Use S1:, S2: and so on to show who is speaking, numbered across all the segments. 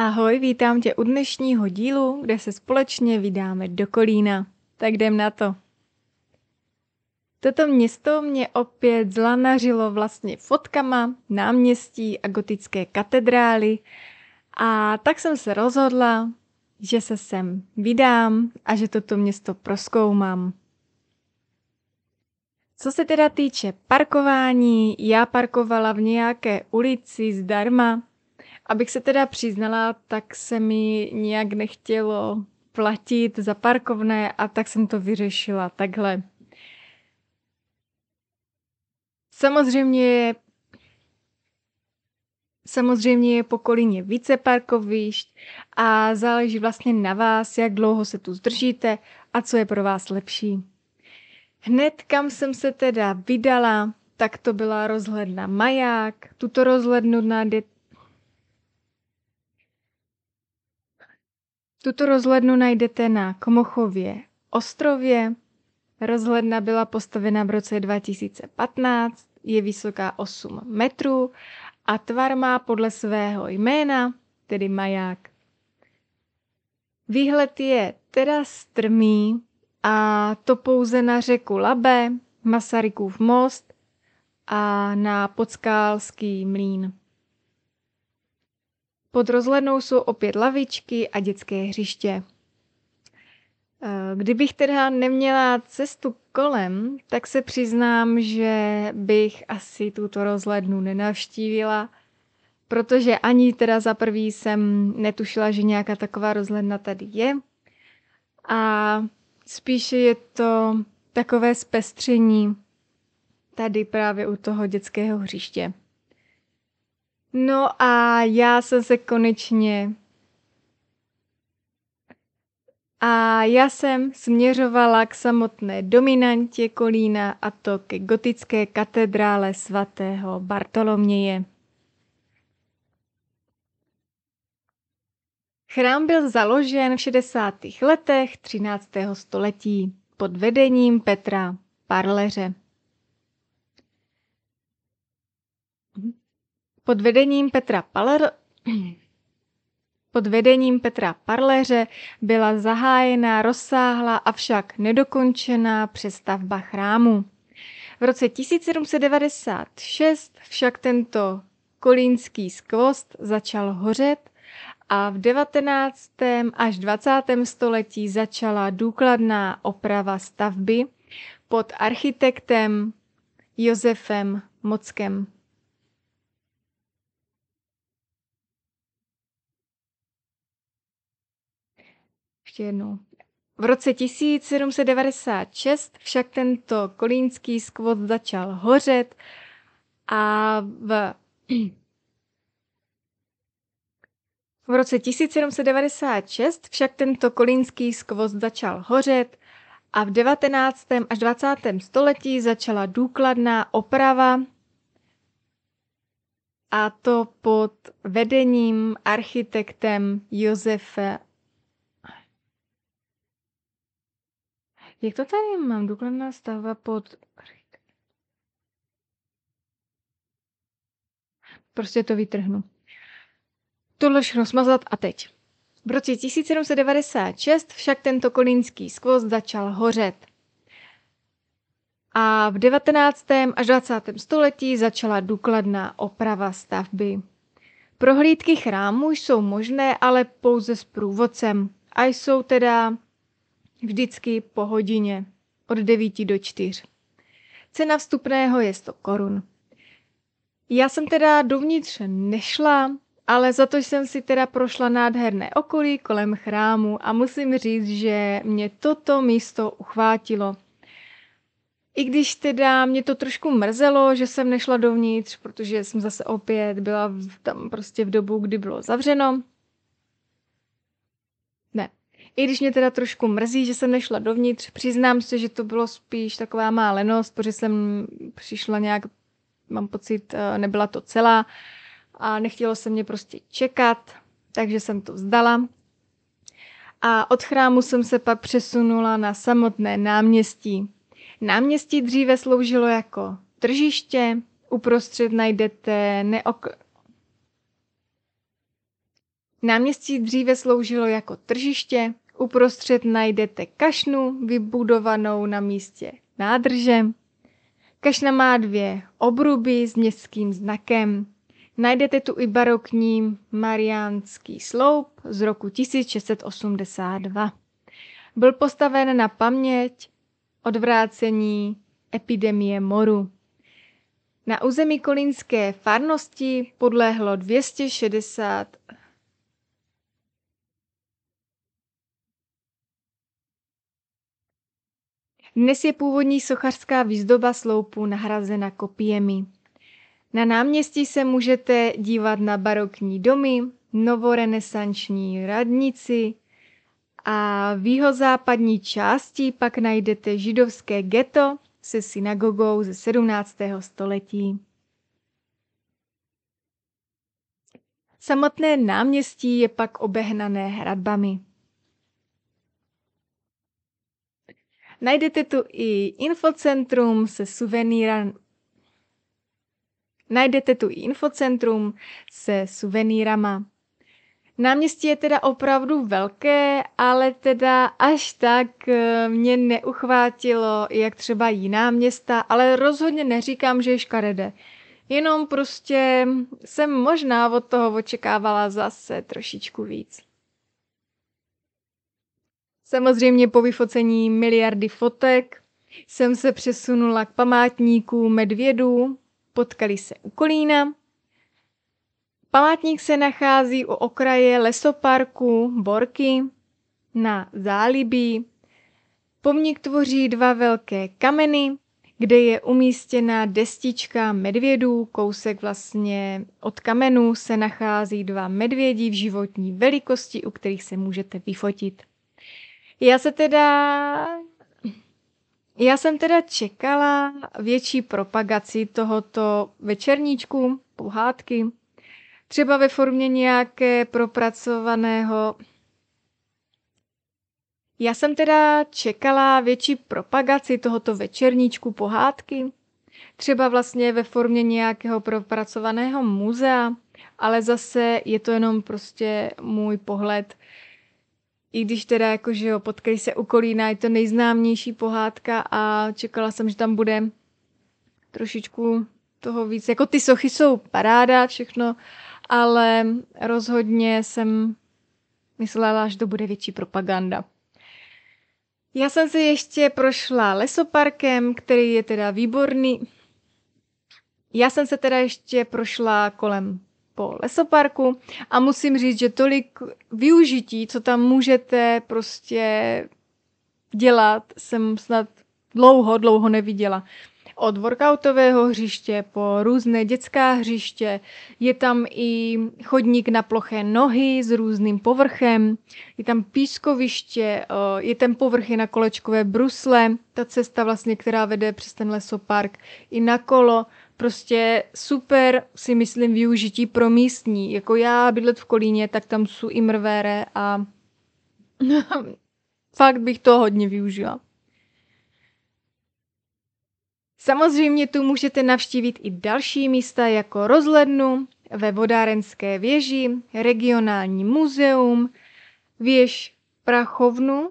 S1: Ahoj, vítám tě u dnešního dílu, kde se společně vydáme do Kolína. Tak jdem na to. Toto město mě opět zlanařilo vlastně fotkama náměstí a gotické katedrály a tak jsem se rozhodla, že se sem vydám a že toto město proskoumám. Co se teda týče parkování, já parkovala v nějaké ulici zdarma, Abych se teda přiznala, tak se mi nějak nechtělo platit za parkovné a tak jsem to vyřešila takhle. Samozřejmě Samozřejmě je po Kolíně více parkovišť a záleží vlastně na vás, jak dlouho se tu zdržíte a co je pro vás lepší. Hned kam jsem se teda vydala, tak to byla rozhledna Maják. Tuto rozhlednu Tuto rozhlednu najdete na Komochově ostrově. Rozhledna byla postavena v roce 2015, je vysoká 8 metrů a tvar má podle svého jména, tedy maják. Výhled je teda strmý a to pouze na řeku Labe, Masarykův most a na Podskálský mlín. Pod rozhlednou jsou opět lavičky a dětské hřiště. Eh, kdybych teda neměla cestu kolem, tak se přiznám, že bych asi tuto rozhlednu nenavštívila, protože ani teda za prvý jsem netušila, že nějaká taková rozhledna tady je. A spíše je to takové zpestření tady právě u toho dětského hřiště. No a já jsem se konečně a já jsem směřovala k samotné dominantě Kolína a to ke gotické katedrále svatého Bartoloměje. Chrám byl založen v 60. letech 13. století pod vedením Petra Parleře. Pod vedením Petra Paler... Pod vedením Petra Parleře byla zahájena rozsáhlá avšak nedokončená přestavba chrámu. V roce 1796 však tento kolínský skvost začal hořet a v 19. až 20. století začala důkladná oprava stavby pod architektem Josefem Mockem. Ještě jednou. V roce 1796 však tento kolínský skvot začal hořet a v v roce 1796 však tento kolínský skvost začal hořet a v 19. až 20. století začala důkladná oprava a to pod vedením architektem Josefa Jak to tady mám? Důkladná stavba pod... Prostě to vytrhnu. Tohle všechno smazat a teď. V roce 1796 však tento kolínský skvost začal hořet. A v 19. až 20. století začala důkladná oprava stavby. Prohlídky chrámu jsou možné, ale pouze s průvodcem a jsou teda Vždycky po hodině od 9 do 4. Cena vstupného je 100 korun. Já jsem teda dovnitř nešla, ale za to jsem si teda prošla nádherné okolí kolem chrámu a musím říct, že mě toto místo uchvátilo. I když teda mě to trošku mrzelo, že jsem nešla dovnitř, protože jsem zase opět byla v, tam prostě v dobu, kdy bylo zavřeno, i když mě teda trošku mrzí, že jsem nešla dovnitř, přiznám se, že to bylo spíš taková má lenost, protože jsem přišla nějak, mám pocit, eh, nebyla to celá a nechtělo se mě prostě čekat, takže jsem to vzdala. A od chrámu jsem se pak přesunula na samotné náměstí. Náměstí dříve sloužilo jako tržiště, uprostřed najdete neok- Náměstí dříve sloužilo jako tržiště, uprostřed najdete kašnu vybudovanou na místě nádrže. Kašna má dvě obruby s městským znakem. Najdete tu i barokní mariánský sloup z roku 1682. Byl postaven na paměť odvrácení epidemie moru. Na území kolínské farnosti podlehlo 260 Dnes je původní sochařská výzdoba sloupu nahrazena kopiemi. Na náměstí se můžete dívat na barokní domy, novorenesanční radnici a v jihozápadní části pak najdete židovské ghetto se synagogou ze 17. století. Samotné náměstí je pak obehnané hradbami. Najdete tu i infocentrum se suvenýra... Najdete tu i infocentrum se suvenýrama. Náměstí je teda opravdu velké, ale teda až tak eh, mě neuchvátilo, jak třeba jiná města, ale rozhodně neříkám, že je škaredé. Jenom prostě jsem možná od toho očekávala zase trošičku víc. Samozřejmě po vyfocení miliardy fotek jsem se přesunula k památníku medvědů, potkali se u Kolína. Památník se nachází u okraje lesoparku Borky na zálibí. Pomník tvoří dva velké kameny, kde je umístěna destička medvědů, kousek vlastně od kamenu se nachází dva medvědi v životní velikosti, u kterých se můžete vyfotit. Já se teda... Já jsem teda čekala větší propagaci tohoto večerníčku, pohádky, třeba ve formě nějaké propracovaného... Já jsem teda čekala větší propagaci tohoto večerníčku pohádky, třeba vlastně ve formě nějakého propracovaného muzea, ale zase je to jenom prostě můj pohled i když teda jako, že jo, potkali se u Kolína, je to nejznámější pohádka a čekala jsem, že tam bude trošičku toho víc. Jako ty sochy jsou paráda, všechno, ale rozhodně jsem myslela, že to bude větší propaganda. Já jsem si ještě prošla lesoparkem, který je teda výborný. Já jsem se teda ještě prošla kolem po lesoparku a musím říct, že tolik využití, co tam můžete prostě dělat, jsem snad dlouho, dlouho neviděla. Od workoutového hřiště po různé dětská hřiště, je tam i chodník na ploché nohy s různým povrchem, je tam pískoviště, je ten povrchy na kolečkové brusle, ta cesta vlastně, která vede přes ten lesopark i na kolo, prostě super si myslím využití pro místní. Jako já bydlet v Kolíně, tak tam jsou i mrvére a fakt bych to hodně využila. Samozřejmě tu můžete navštívit i další místa jako rozhlednu ve vodárenské věži, regionální muzeum, věž Prachovnu,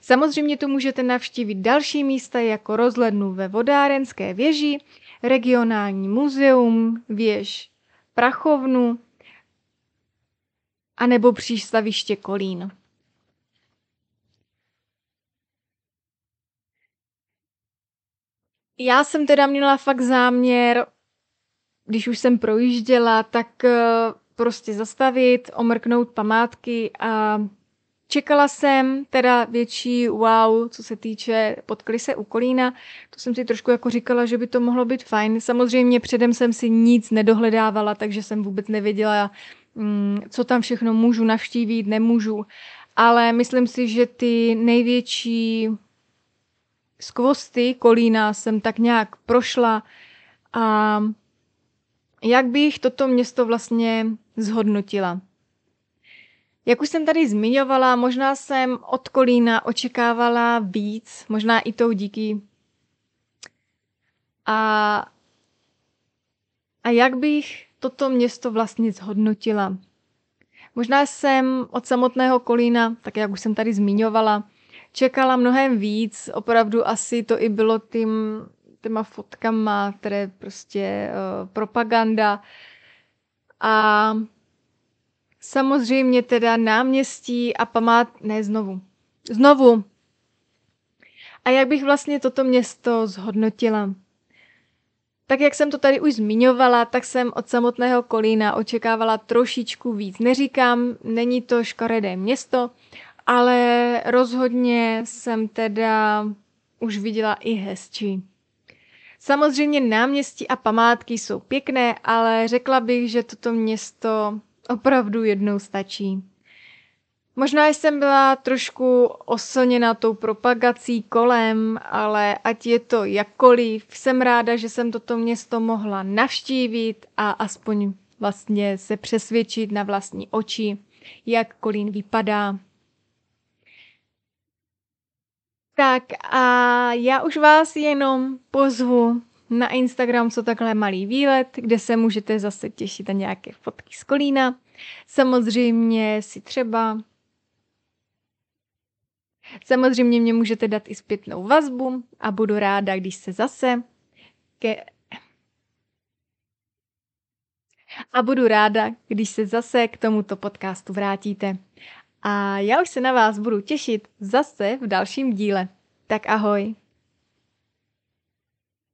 S1: Samozřejmě tu můžete navštívit další místa jako rozhlednu ve vodárenské věži, regionální muzeum, věž Prachovnu a nebo přístaviště Kolín. Já jsem teda měla fakt záměr, když už jsem projížděla, tak eh, prostě zastavit, omrknout památky a Čekala jsem teda větší wow, co se týče potkali se u Kolína. To jsem si trošku jako říkala, že by to mohlo být fajn. Samozřejmě předem jsem si nic nedohledávala, takže jsem vůbec nevěděla, mm, co tam všechno můžu navštívit, nemůžu. Ale myslím si, že ty největší skvosty Kolína jsem tak nějak prošla a jak bych toto město vlastně zhodnotila. Jak už jsem tady zmiňovala, možná jsem od Kolína očekávala víc, možná i tou díky. A, a jak bych toto město vlastně zhodnotila? Možná jsem od samotného Kolína, tak jak už jsem tady zmiňovala, čekala mnohem víc. Opravdu asi to i bylo tím, těma fotkama, které prostě uh, propaganda. A samozřejmě teda náměstí a památ... Ne, znovu. Znovu. A jak bych vlastně toto město zhodnotila? Tak jak jsem to tady už zmiňovala, tak jsem od samotného Kolína očekávala trošičku víc. Neříkám, není to škaredé město, ale rozhodně jsem teda už viděla i hezčí. Samozřejmě náměstí a památky jsou pěkné, ale řekla bych, že toto město opravdu jednou stačí. Možná jsem byla trošku oslněna tou propagací kolem, ale ať je to jakkoliv, jsem ráda, že jsem toto město mohla navštívit a aspoň vlastně se přesvědčit na vlastní oči, jak Kolín vypadá. Tak a já už vás jenom pozvu na Instagram co takhle malý výlet, kde se můžete zase těšit na nějaké fotky z Kolína. Samozřejmě si třeba Samozřejmě mě můžete dát i zpětnou vazbu a budu ráda, když se zase ke... a budu ráda, když se zase k tomuto podcastu vrátíte. A já už se na vás budu těšit zase v dalším díle. Tak ahoj.